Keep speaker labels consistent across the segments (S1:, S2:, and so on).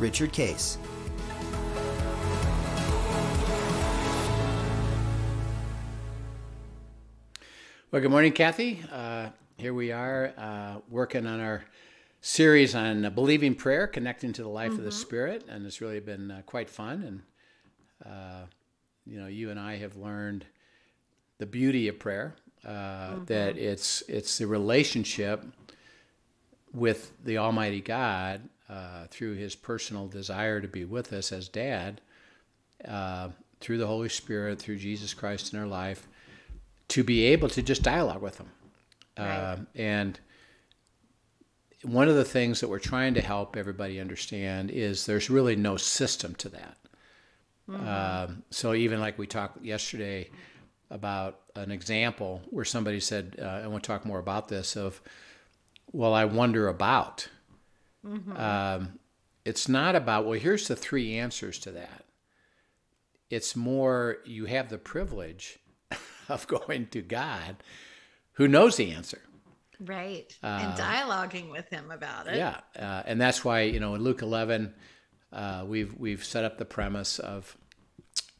S1: Richard Case.
S2: Well, good morning, Kathy. Uh, here we are uh, working on our series on uh, believing prayer, connecting to the life mm-hmm. of the mm-hmm. Spirit, and it's really been uh, quite fun. And uh, you know, you and I have learned the beauty of prayer. Uh, mm-hmm. That it's it's the relationship with the Almighty God uh, through His personal desire to be with us as Dad, uh, through the Holy Spirit, through Jesus Christ in our life, to be able to just dialogue with Him. Right. and one of the things that we're trying to help everybody understand is there's really no system to that. Mm-hmm. Um, so even like we talked yesterday about an example where somebody said, uh, I want to talk more about this of, well, I wonder about. Mm-hmm. Um, it's not about, well, here's the three answers to that. It's more you have the privilege of going to God who knows the answer.
S3: Right. Uh, and dialoguing with him about it.
S2: Yeah. Uh, and that's why, you know, in Luke 11, uh, we've, we've set up the premise of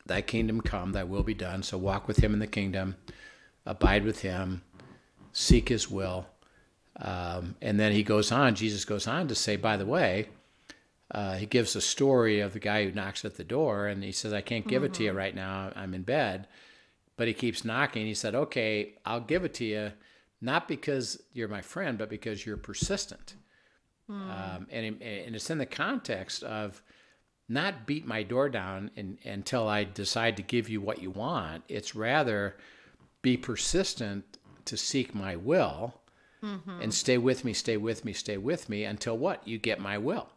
S2: thy kingdom come, thy will be done. So walk with him in the kingdom, abide with him, seek his will. Um, and then he goes on, Jesus goes on to say, by the way, uh, he gives a story of the guy who knocks at the door and he says, I can't give mm-hmm. it to you mm-hmm. right now. I'm in bed. But he keeps knocking. He said, Okay, I'll give it to you, not because you're my friend, but because you're persistent. Mm. Um, and, and it's in the context of not beat my door down in, until I decide to give you what you want. It's rather be persistent to seek my will mm-hmm. and stay with me, stay with me, stay with me until what? You get my will.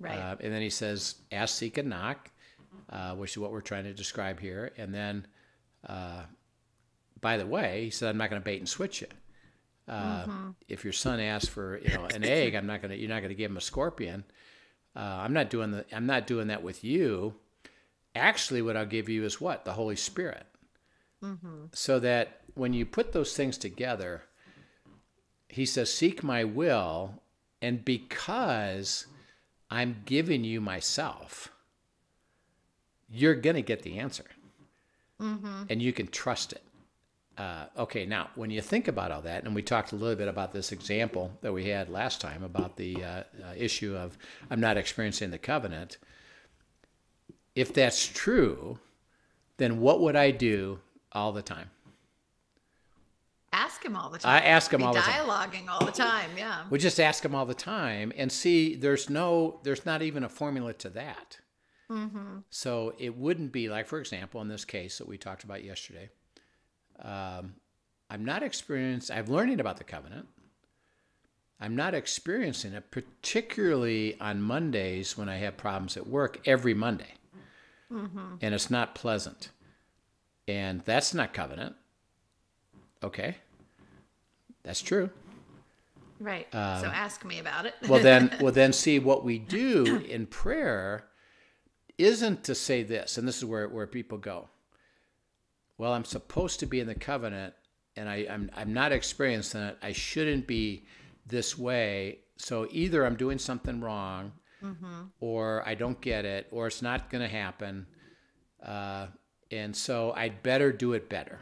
S2: Right. Uh, and then he says, ask, seek, and knock, uh, which is what we're trying to describe here. And then, uh, by the way, he said, I'm not going to bait and switch you. Uh, mm-hmm. If your son asks for you know an egg, I'm not gonna. You're not gonna give him a scorpion. Uh, I'm not doing the. I'm not doing that with you. Actually, what I'll give you is what the Holy Spirit. Mm-hmm. So that when you put those things together, he says, Seek my will, and because I'm giving you myself, you're going to get the answer. Mm-hmm. And you can trust it. Uh, okay, now, when you think about all that, and we talked a little bit about this example that we had last time about the uh, uh, issue of I'm not experiencing the covenant. If that's true, then what would I do all the time?
S3: Ask him all the time.
S2: I ask him
S3: Be
S2: all the
S3: time. Dialoguing all the time, yeah.
S2: We just ask him all the time and see. There's no, there's not even a formula to that. Mm-hmm. So it wouldn't be like, for example, in this case that we talked about yesterday. Um, I'm not experienced. I'm learning about the covenant. I'm not experiencing it, particularly on Mondays when I have problems at work every Monday. Mm-hmm. And it's not pleasant. And that's not covenant. Okay. That's true.
S3: Right. so um, ask me about it.
S2: well then well then see what we do in prayer isn't to say this, and this is where, where people go. Well, I'm supposed to be in the covenant and I, I'm I'm not experiencing it. I shouldn't be this way. So either I'm doing something wrong, mm-hmm. or I don't get it, or it's not going to happen. Uh, and so I'd better do it better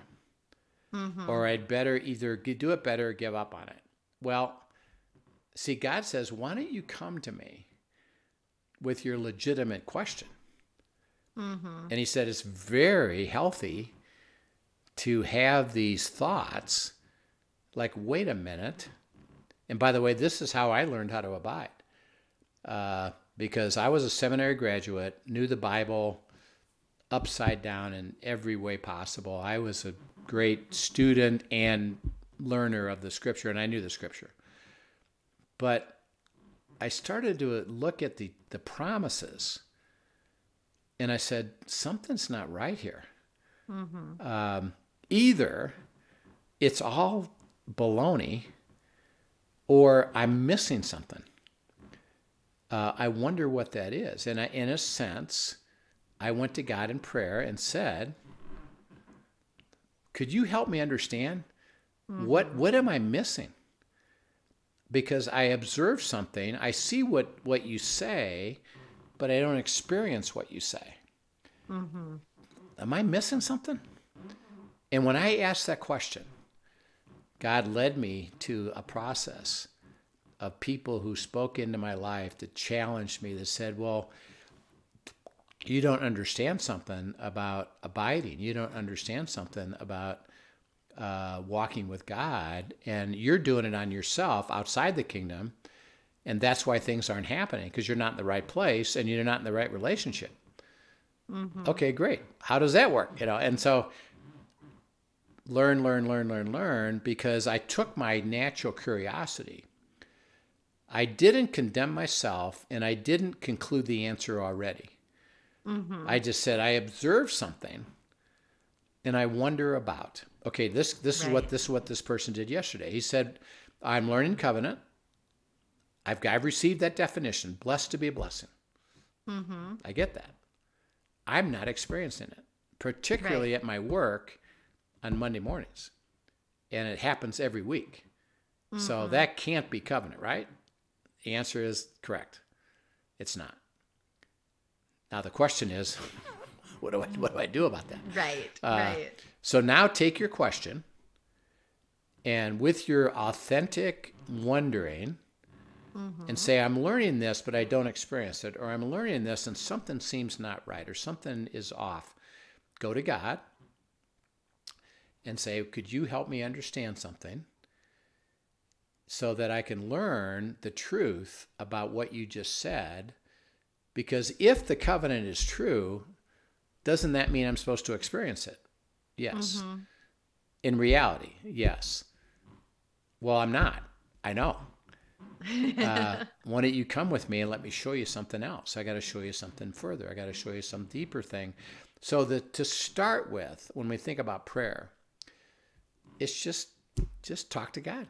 S2: mm-hmm. or I'd better either do it better or give up on it. Well, see, God says, why don't you come to me with your legitimate question? Mm-hmm. And He said, it's very healthy to have these thoughts like, wait a minute. And by the way, this is how I learned how to abide. Uh, because I was a seminary graduate, knew the Bible upside down in every way possible. I was a great student and learner of the scripture, and I knew the scripture. But I started to look at the, the promises and I said, something's not right here. Mm-hmm. Um, either it's all baloney or I'm missing something. Uh, I wonder what that is. And I, in a sense, I went to God in prayer and said, Could you help me understand? Mm-hmm. What, what am I missing? Because I observe something, I see what, what you say, but I don't experience what you say. Mm-hmm. Am I missing something? And when I asked that question, God led me to a process of people who spoke into my life that challenged me, that said, Well, you don't understand something about abiding. You don't understand something about uh, walking with God, and you're doing it on yourself outside the kingdom. And that's why things aren't happening because you're not in the right place and you're not in the right relationship. Mm-hmm. Okay, great. How does that work? You know, and so learn, learn, learn, learn, learn, because I took my natural curiosity. I didn't condemn myself and I didn't conclude the answer already. Mm-hmm. I just said, I observe something and I wonder about. Okay, this this right. is what this is what this person did yesterday. He said, I'm learning covenant. I've I've received that definition. Blessed to be a blessing. Mm-hmm. I get that. I'm not experiencing it, particularly right. at my work on Monday mornings. And it happens every week. Mm-hmm. So that can't be covenant, right? The answer is correct. It's not. Now the question is, what do I what do I do about that?
S3: Right. Uh, right.
S2: So now take your question and with your authentic wondering mm-hmm. and say, I'm learning this, but I don't experience it, or I'm learning this and something seems not right, or something is off. Go to God and say, Could you help me understand something so that I can learn the truth about what you just said? Because if the covenant is true, doesn't that mean I'm supposed to experience it? Yes. Mm-hmm. In reality, yes. Well, I'm not. I know. uh, why don't you come with me and let me show you something else? I got to show you something further. I got to show you some deeper thing. So that to start with, when we think about prayer, it's just just talk to God.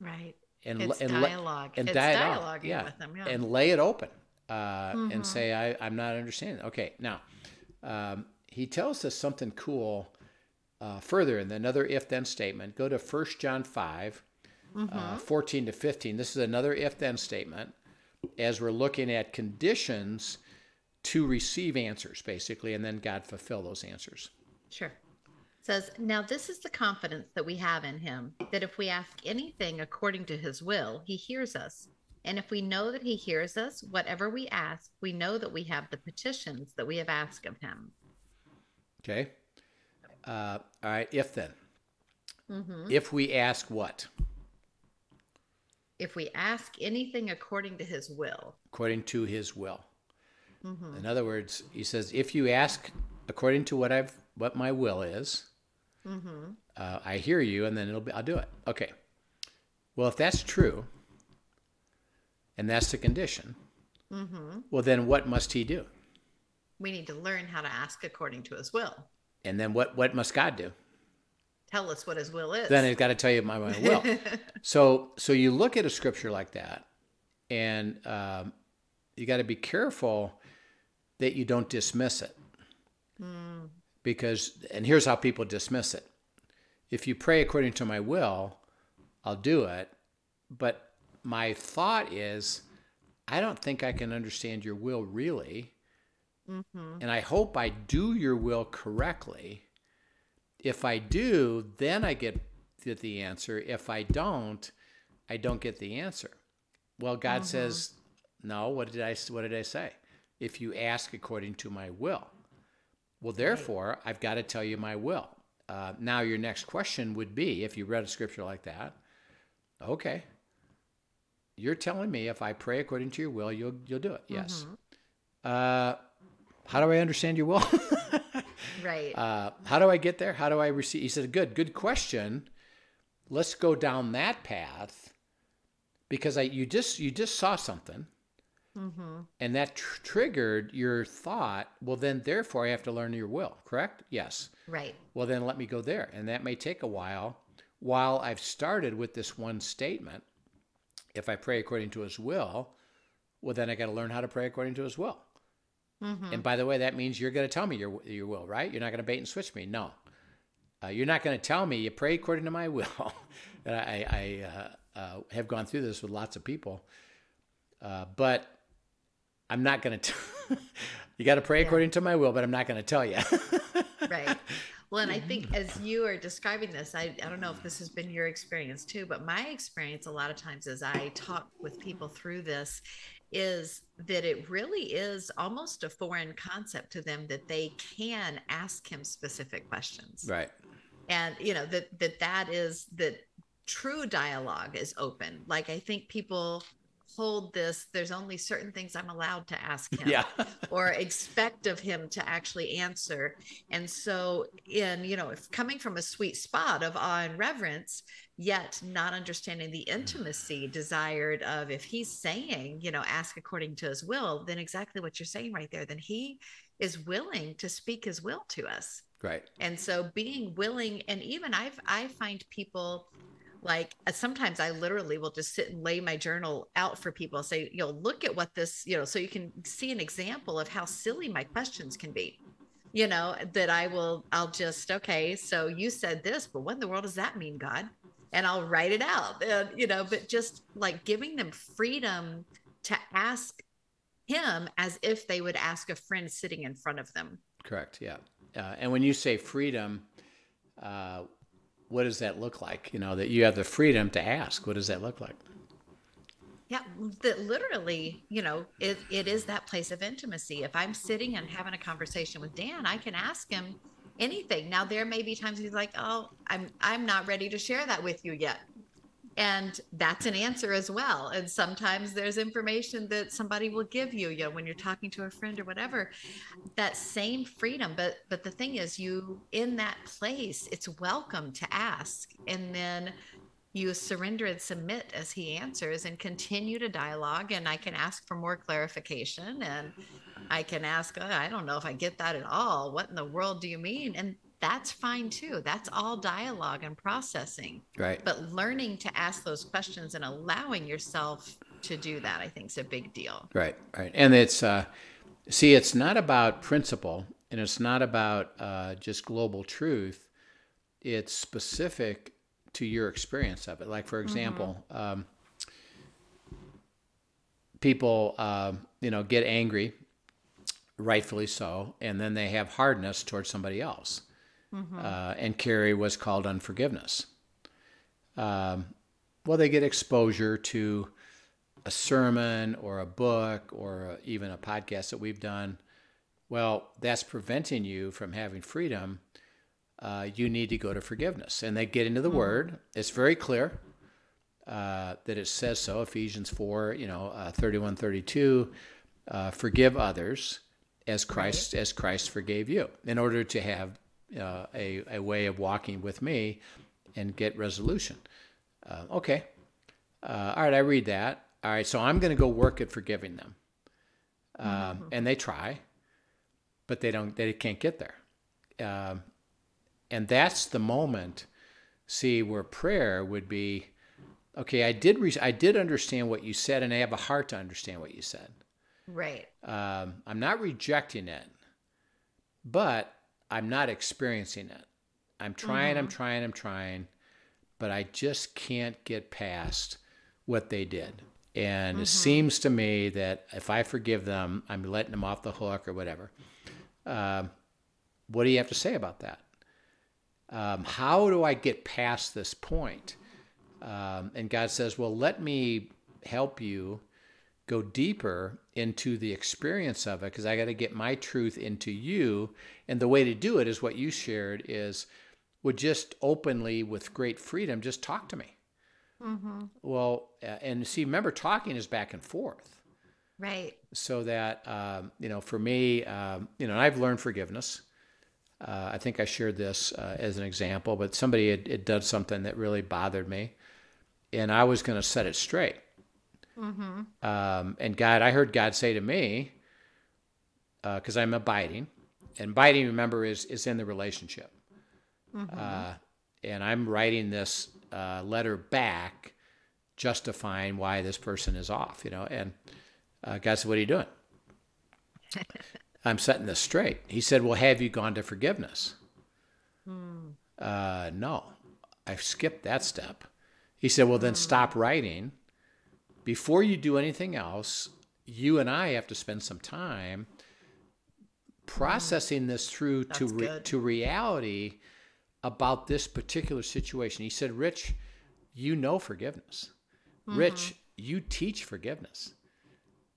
S3: Right.
S2: And
S3: it's
S2: and
S3: dialogue.
S2: And
S3: it's
S2: dialogue.
S3: yeah. them. Yeah.
S2: And lay it open. Uh, mm-hmm. And say, I, I'm not understanding. Okay. Now, um, he tells us something cool uh, further in another if then statement. Go to 1 John 5, mm-hmm. uh, 14 to 15. This is another if then statement as we're looking at conditions to receive answers, basically, and then God fulfill those answers.
S3: Sure says, Now this is the confidence that we have in him, that if we ask anything according to his will, he hears us. And if we know that he hears us, whatever we ask, we know that we have the petitions that we have asked of him.
S2: Okay. Uh, all right. If then. Mm-hmm. If we ask what?
S3: If we ask anything according to his will.
S2: According to his will. Mm-hmm. In other words, he says, if you ask according to what I've what my will is, Mm-hmm. Uh, I hear you, and then it'll be. I'll do it. Okay. Well, if that's true, and that's the condition, mm-hmm. well, then what must he do?
S3: We need to learn how to ask according to his will.
S2: And then what? What must God do?
S3: Tell us what His will is.
S2: Then He's got to tell you my, my will. so, so you look at a scripture like that, and um, you got to be careful that you don't dismiss it. Mm because and here's how people dismiss it if you pray according to my will i'll do it but my thought is i don't think i can understand your will really. Mm-hmm. and i hope i do your will correctly. If i do then i get the answer. If i don't i don't get the answer. Well god mm-hmm. says no what did i what did i say? If you ask according to my will. Well, therefore, I've got to tell you my will. Uh, now, your next question would be if you read a scripture like that, okay, you're telling me if I pray according to your will, you'll, you'll do it. Yes. Mm-hmm. Uh, how do I understand your will?
S3: right.
S2: Uh, how do I get there? How do I receive? He said, good, good question. Let's go down that path. because I you just you just saw something, and that tr- triggered your thought. Well, then therefore I have to learn your will. Correct? Yes.
S3: Right.
S2: Well, then let me go there, and that may take a while. While I've started with this one statement, if I pray according to His will, well, then I got to learn how to pray according to His will. And by the way, that means you're going to tell me your your will, right? You're not going to bait and switch me. No, uh, you're not going to tell me you pray according to my will. and I, I uh, uh, have gone through this with lots of people, uh, but I'm not going to. you got to pray according to my will, but I'm not going to tell you.
S3: right. Well, and I think as you are describing this, I, I don't know if this has been your experience too, but my experience a lot of times as I talk with people through this is that it really is almost a foreign concept to them that they can ask him specific questions.
S2: right.
S3: And you know that that that is that true dialogue is open. Like I think people hold this there's only certain things I'm allowed to ask him
S2: Yeah.
S3: or expect of him to actually answer. And so, in you know, if coming from a sweet spot of awe and reverence, yet not understanding the intimacy desired of if he's saying, you know, ask according to his will, then exactly what you're saying right there, then he is willing to speak his will to us.
S2: Right.
S3: And so being willing, and even I've I find people like uh, sometimes I literally will just sit and lay my journal out for people, say, you know, look at what this, you know, so you can see an example of how silly my questions can be. You know, that I will, I'll just, okay, so you said this, but what in the world does that mean, God? And I'll write it out, and, you know, but just like giving them freedom to ask him as if they would ask a friend sitting in front of them.
S2: Correct. Yeah. Uh, and when you say freedom, uh, what does that look like? You know, that you have the freedom to ask. What does that look like?
S3: Yeah, that literally, you know, it, it is that place of intimacy. If I'm sitting and having a conversation with Dan, I can ask him anything. Now there may be times he's like, "Oh, I'm I'm not ready to share that with you yet." And that's an answer as well. And sometimes there's information that somebody will give you, you know, when you're talking to a friend or whatever. That same freedom, but but the thing is you in that place, it's welcome to ask. And then you surrender and submit as he answers and continue to dialogue and i can ask for more clarification and i can ask oh, i don't know if i get that at all what in the world do you mean and that's fine too that's all dialogue and processing
S2: Right.
S3: but learning to ask those questions and allowing yourself to do that i think is a big deal
S2: Right, right. And it's, uh, see, it's not about principle and it's not about uh, just global truth. It's specific to your experience of it. Like, for example, um, people, um, you know, get angry, rightfully so, and then they have hardness towards somebody else uh, and carry what's called unforgiveness. Um, well, they get exposure to a sermon or a book or even a podcast that we've done, well, that's preventing you from having freedom. Uh, you need to go to forgiveness. And they get into the word. It's very clear uh, that it says so. Ephesians 4, you know, uh, 31, 32, uh, forgive others as Christ, as Christ forgave you in order to have uh, a, a way of walking with me and get resolution. Uh, okay. Uh, all right, I read that. All right, so I'm going to go work at forgiving them. Um, And they try, but they don't. They can't get there. Um, and that's the moment. See where prayer would be. Okay, I did. Re- I did understand what you said, and I have a heart to understand what you said.
S3: right
S2: Um, I'm not rejecting it, but I'm not experiencing it. I'm trying, I'm trying, I'm trying, but I just can't get past what they did. And it seems to me that if I forgive them, I'm letting them off the hook or whatever. Um, what do you have to say about that? Um, how do I get past this point? Um, and God says, Well, let me help you go deeper into the experience of it because I got to get my truth into you. And the way to do it is what you shared is would just openly with great freedom just talk to me. Well, uh, and see, remember, talking is back and forth.
S3: right
S2: So that, um, you know, for me, um, you know, I've learned forgiveness. Uh, I think I shared this uh, as an example, but somebody had, had done something that really bothered me, and I was going to set it straight. Um, and God, I heard God say to me, because I'm abiding, and abiding, remember, is is in the relationship. Uh, and I'm writing this uh, letter back, justifying why this person is off. You know, and uh, God said, "What are you doing?" I'm setting this straight. He said, "Well, have you gone to forgiveness?" Uh, no, I've skipped that step. He said, "Well, then stop writing." Before you do anything else, you and I have to spend some time processing this through to re- to reality about this particular situation. He said, "Rich, you know forgiveness. Rich, you teach forgiveness.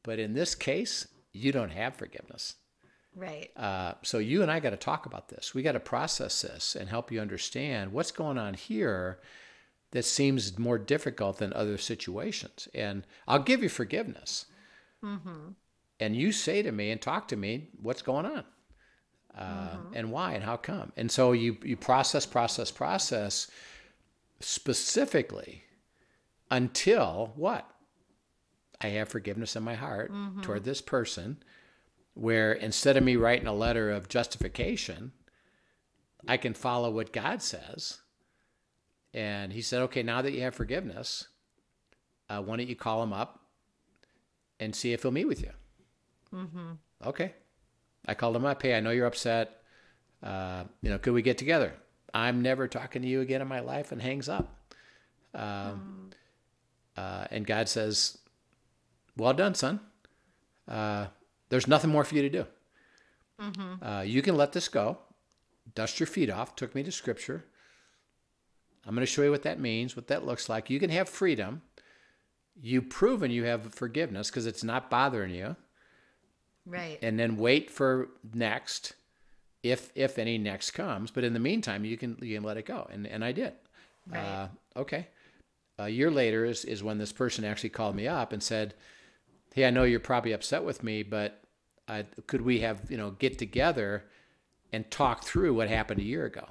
S2: But in this case, you don't have forgiveness.
S3: Right.
S2: Uh, so you and I got to talk about this. We got to process this and help you understand what's going on here that seems more difficult than other situations. And I'll give you forgiveness. Mm-hmm. And you say to me and talk to me, what's going on? Uh, mm-hmm. And why and how come? And so you, you process, process, process specifically until what? I have forgiveness in my heart mm-hmm. toward this person, where instead of me writing a letter of justification, I can follow what God says. And he said, okay, now that you have forgiveness, uh, why don't you call him up and see if he'll meet with you? Okay. I called him up. Hey, I know you're upset. Uh, you know, could we get together? I'm never talking to you again in my life, and hangs up. Um, uh, and God says, "Well done, son. Uh, there's nothing more for you to do. Uh, you can let this go. Dust your feet off." Took me to Scripture. I'm going to show you what that means, what that looks like. You can have freedom. You've proven you have forgiveness because it's not bothering you
S3: Right.
S2: and then wait for next if if any next comes but in the meantime you can you can let it go and and i did
S3: Right.
S2: uh, okay a year later is is when this person actually called me up and said hey i know you're probably upset with me but uh, could we have you know get together and talk through what happened a year ago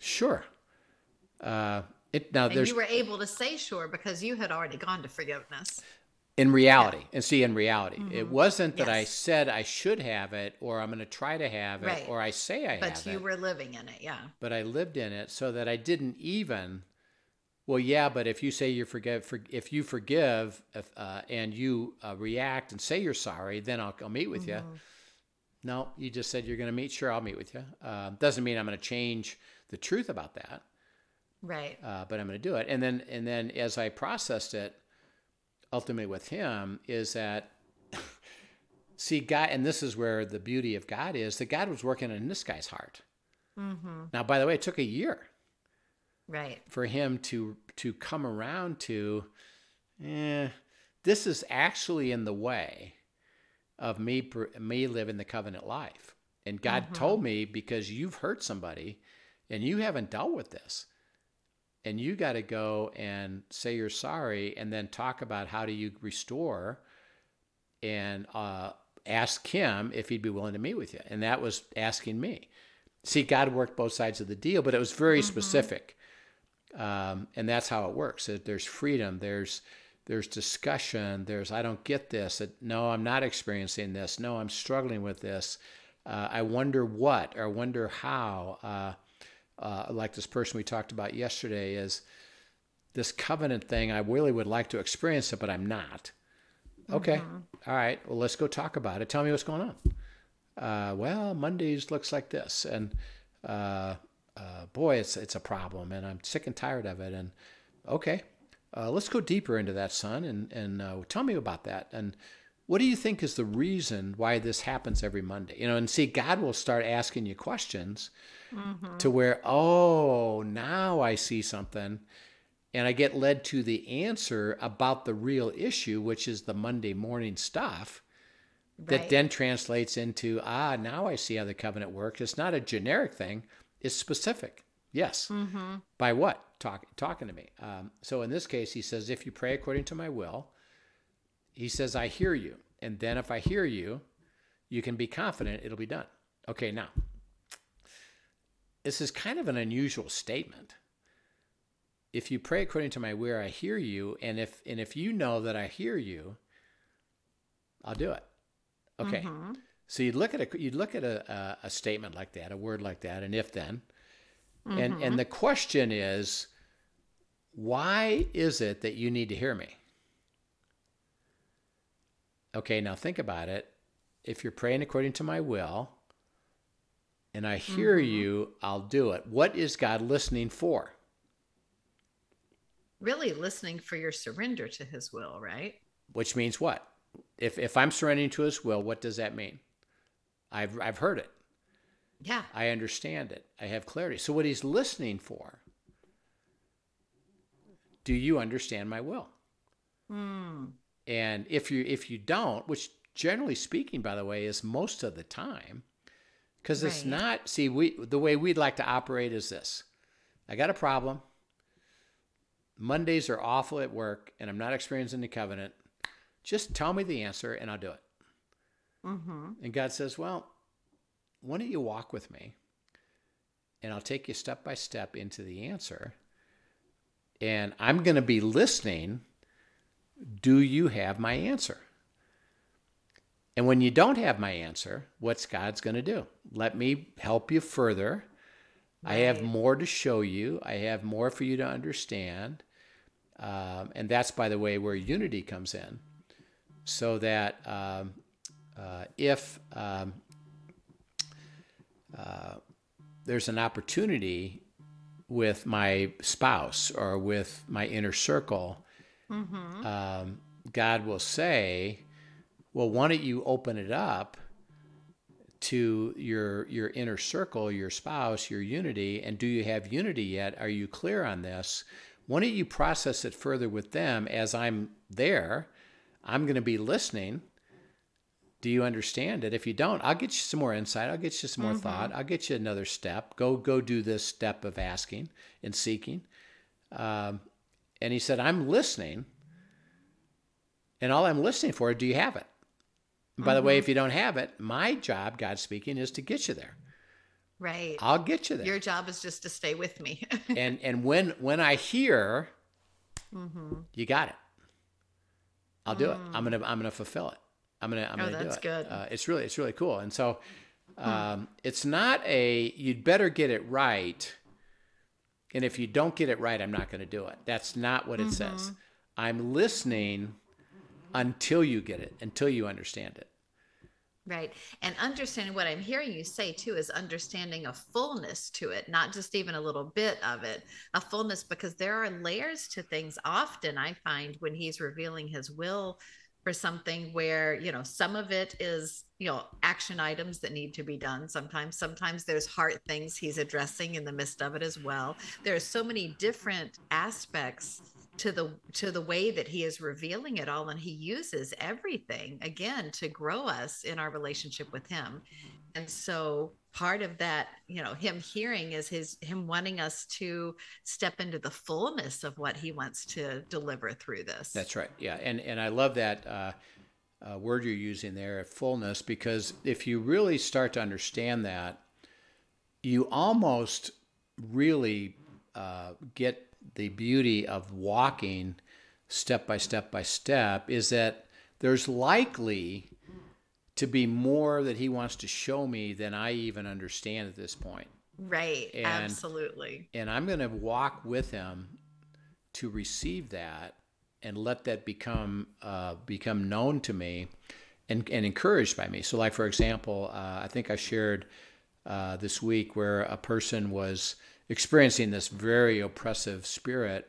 S2: sure uh, it now
S3: and
S2: there's
S3: you were able to say sure because you had already gone to forgiveness.
S2: in reality and see in reality it wasn't that i said i should have it or i'm going to try to have it
S3: Right.
S2: or i say i
S3: But
S2: have it.
S3: But you were living in it. Yeah.
S2: but i lived in it so that i didn't even well yeah but if you say you forgive for, if you forgive if, uh, and you uh, react and say you're sorry then i'll, I'll meet with you no you just said you're going to meet sure i'll meet with you uh, doesn't mean i'm going to change the truth about that
S3: Right.
S2: uh, but I'm going to do it. And then, and then as I processed it, ultimately with him, is that see God, and this is where the beauty of God is that God was working in this guy's heart. Now, by the way, it took a year
S3: Right.
S2: for him to to come around to, eh, this is actually in the way of me me living the covenant life. And God told me because you've hurt somebody, and you haven't dealt with this, and you got to go and say you're sorry, and then talk about how do you restore, and uh, ask him if he'd be willing to meet with you. And that was asking me. See, God worked both sides of the deal, but it was very specific um, and that's how it works. That There's freedom. There's there's discussion. There's I don't get this. No, I'm not experiencing this. No, I'm struggling with this. Uh, I wonder what or wonder how. Uh, uh, like this person we talked about yesterday is this covenant thing. I really would like to experience it, but I'm not. Okay, all right. Well, let's go talk about it. Tell me what's going on. Uh, well, Mondays looks like this, and uh, uh, boy, it's it's a problem, and I'm sick and tired of it. And okay, uh, let's go deeper into that, son, and and uh, tell me about that. And what do you think is the reason why this happens every Monday? You know, and see, God will start asking you questions to where, oh, now I see something, and I get led to the answer about the real issue, which is the Monday morning stuff that
S3: Right.
S2: then translates into ah now i see how the covenant works. It's not a generic thing. It's specific. Yes. By what? Talk, talking to me. Um, so in this case he says if you pray according to my will he says i hear you. And then if i hear you you can be confident it'll be done. Okay now this is kind of an unusual statement if you pray according to my will, I hear you, and if and if you know that I hear you, I'll do it. Okay.
S3: Mhm.
S2: So you'd look at a you'd look at a, a a statement like that, a word like that, an if then, and
S3: Mm-hmm.
S2: and the question is, why is it that you need to hear me? Okay, now think about it. If you're praying according to my will, and I hear
S3: Mm-hmm.
S2: you, I'll do it. What is God listening for?
S3: Really listening for your surrender to his will, right?
S2: Which means what? If if I'm surrendering to His will, what does that mean? I've I've heard it.
S3: Yeah.
S2: I understand it. I have clarity. So what He's listening for? Do you understand my will?
S3: Hmm.
S2: And if you if you don't, which generally speaking, by the way, is most of the time, because it's not. See, we the way we'd like to operate is this: I got a problem. Mondays are awful at work, and I'm not experiencing the covenant. Just tell me the answer, and I'll do it.
S3: Mm-hmm.
S2: And God says, Well, why don't you walk with me? And I'll take you step by step into the answer. And I'm going to be listening. Do you have my answer? And when you don't have my answer, what's God's going to do? Let me help you further. I have more to show you, I have more for you to understand. Um, and that's, by the way, where unity comes in. So that um, uh, if um, uh, there's an opportunity with my spouse or with my inner circle,
S3: Mm-hmm.
S2: um, God will say, "Well, why don't you open it up to your your inner circle, your spouse, your unity? And do you have unity yet? Are you clear on this? Why don't you process it further with them as I'm there? I'm going to be listening." Do you understand it? If you don't, I'll get you some more insight. I'll get you some more thought. I'll get you another step. Go go do this step of asking and seeking. Um, and he said, I'm listening. And all I'm listening for, do you have it? And by the way, if you don't have it, my job, God speaking, is to get you there.
S3: Right.
S2: I'll get you there.
S3: Your job is just to stay with me.
S2: and and when when I hear,
S3: mm-hmm.
S2: you got it. I'll do it. I'm gonna I'm gonna fulfill it. I'm gonna I'm
S3: Oh,
S2: gonna do it.
S3: that's good.
S2: Uh, it's really it's really cool. And so, um, it's not a you'd better get it right. And if you don't get it right, I'm not going to do it. That's not what it says. I'm listening until you get it, until you understand it.
S3: Right. And understanding what I'm hearing you say too is understanding a fullness to it, not just even a little bit of it, a fullness, because there are layers to things. Often I find when he's revealing his will for something where, you know, some of it is, you know, action items that need to be done. Sometimes, sometimes there's heart things he's addressing in the midst of it as well. There are so many different aspects to the to the way that he is revealing it all and he uses everything again to grow us in our relationship with him. And so part of that you know him hearing is his him wanting us to step into the fullness of what he wants to deliver through this.
S2: That's right. Yeah, and and I love that uh, uh, word you're using there, fullness, because if you really start to understand that, you almost really uh, get the beauty of walking step by step by step. Is that there's likely to be more that he wants to show me than I even understand at this point
S3: right
S2: And-
S3: absolutely
S2: and I'm going to walk with him to receive that and let that become uh, become known to me and, and encouraged by me. So, like for example, uh, I think I shared uh, this week where a person was experiencing this very oppressive spirit,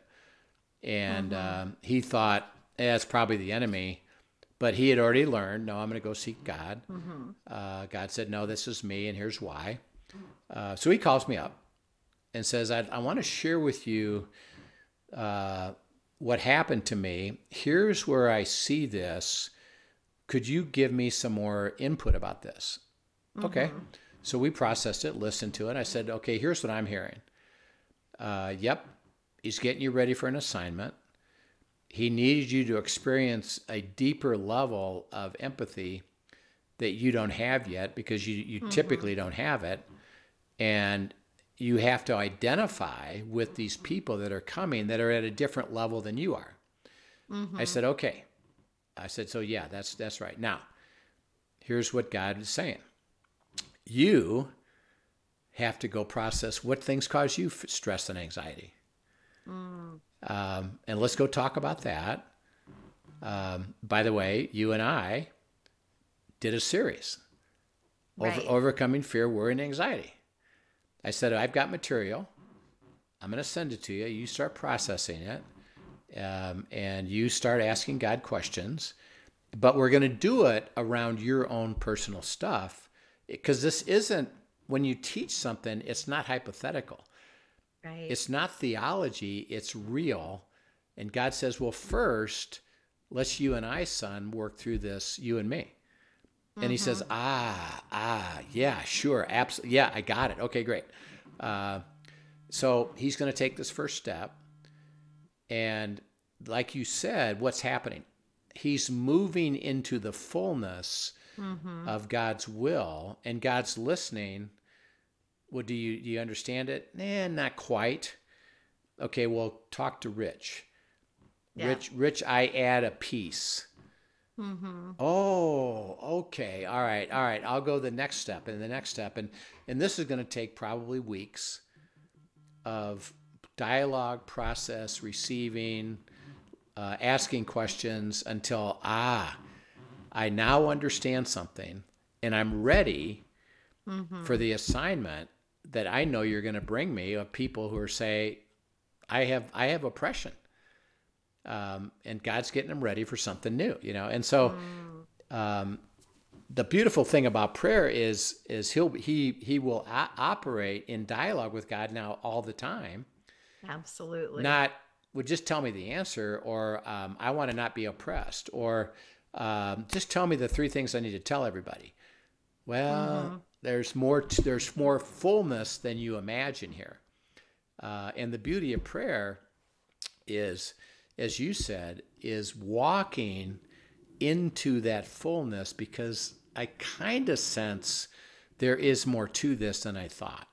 S2: and um, he thought, eh, "It's probably the enemy." But he had already learned, no, I'm going to go seek God. Uh, God said, no, this is me, and here's why. Uh, so he calls me up and says, I, I want to share with you uh, what happened to me. Here's where I see this. Could you give me some more input about this? Okay. So we processed it, listened to it. I said, okay, here's what I'm hearing. Uh, yep, he's getting you ready for an assignment. He needed you to experience a deeper level of empathy that you don't have yet because you, you typically don't have it. And you have to identify with these people that are coming that are at a different level than you are. Mm-hmm. I said, okay. I said, so yeah, that's that's right. Now, here's what God is saying. You have to go process what things cause you stress and anxiety. Mm. Um, and let's go talk about that. Um, by the way, you and I did a series right. over, overcoming fear, worry, and anxiety. I said, I've got material. I'm going to send it to you. You start processing it, um, and you start asking God questions. But we're going to do it around your own personal stuff because this isn't when you teach something. It's not hypothetical. Right. It's not theology. It's real. And God says, well, first, let's you and I, son, work through this, you and me. And he says, mm-hmm. ah, ah, yeah, sure, absolutely. Yeah, I got it. Okay, great. Uh, so he's going to take this first step. And like you said, what's happening? He's moving into the fullness mm-hmm. of God's will, and God's listening. Well, do you do you understand it? Eh, not quite. Okay, well, talk to Rich. Yeah. Rich, Rich, I add a piece Mm-hmm. Oh, okay. All right. All right. I'll go the next step and the next step. And, and this is going to take probably weeks of dialogue, process, receiving, uh, asking questions until, ah, I now understand something and I'm ready mm-hmm. for the assignment that I know you're going to bring me of people who are say, I have, I have oppression um, and God's getting them ready for something new, you know. And so, um, the beautiful thing about prayer is is he'll he he will a- operate in dialogue with God now all the time.
S3: Absolutely.
S2: Not would just tell me the answer, or um, I want to not be oppressed, or um, just tell me the three things I need to tell everybody. Well, mm-hmm. There's more. T- there's more fullness than you imagine here, uh, and the beauty of prayer is as you said, is walking into that fullness because I kind of sense there is more to this than I thought.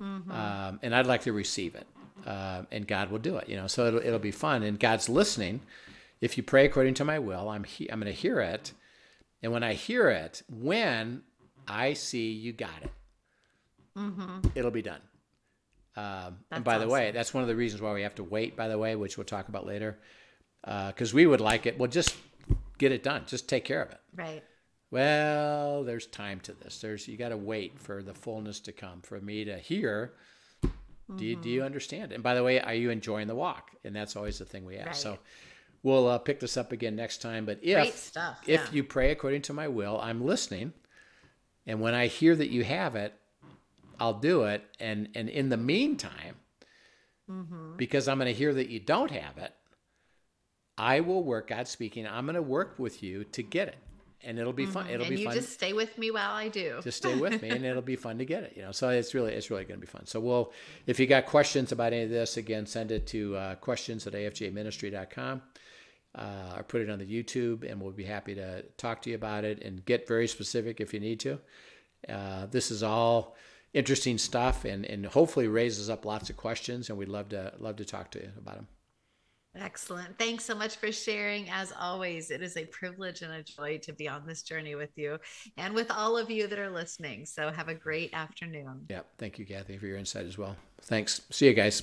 S2: Mm-hmm. Um, and I'd like to receive it. Uh, and God will do it, you know, so it'll, it'll be fun. And God's listening. If you pray according to my will, I'm, he- I'm going to hear it. And when I hear it, when I see you got it, mm-hmm. it'll be done. Um, and by awesome. the way, that's one of the reasons why we have to wait. By the way, which we'll talk about later, because uh, we would like it. Well, just get it done. Just take care of it.
S3: Right.
S2: Well, there's time to this. There's you got to wait for the fullness to come for me to hear. Mm-hmm. Do you, do you mm-hmm. understand? And by the way, are you enjoying the walk? And that's always the thing we ask. Right. So we'll uh, pick this up again next time. But if
S3: stuff,
S2: if yeah. you pray according to my will, I'm listening. And when I hear that you have it, I'll do it. And and in the meantime, mm-hmm. because I'm going to hear that you don't have it, I will work. God speaking, I'm going to work with you to get it, and it'll be fun. Mm-hmm. It'll
S3: and
S2: be
S3: you
S2: fun.
S3: just stay with me while I do.
S2: Just stay with me, and it'll be fun to get it. You know, so it's really it's really going to be fun. So we'll, if you got questions about any of this, again, send it to uh, questions at afjministry.com. Uh, or put it on the YouTube, and we'll be happy to talk to you about it and get very specific if you need to. Uh, this is all interesting stuff and, and hopefully raises up lots of questions and we'd love to love to talk to you about them
S3: excellent. Thanks so much for sharing as always. It is a privilege and a joy to be on this journey with you and with all of you that are listening. So have a great afternoon.
S2: Yeah thank you kathy for your insight as well. Thanks. See you guys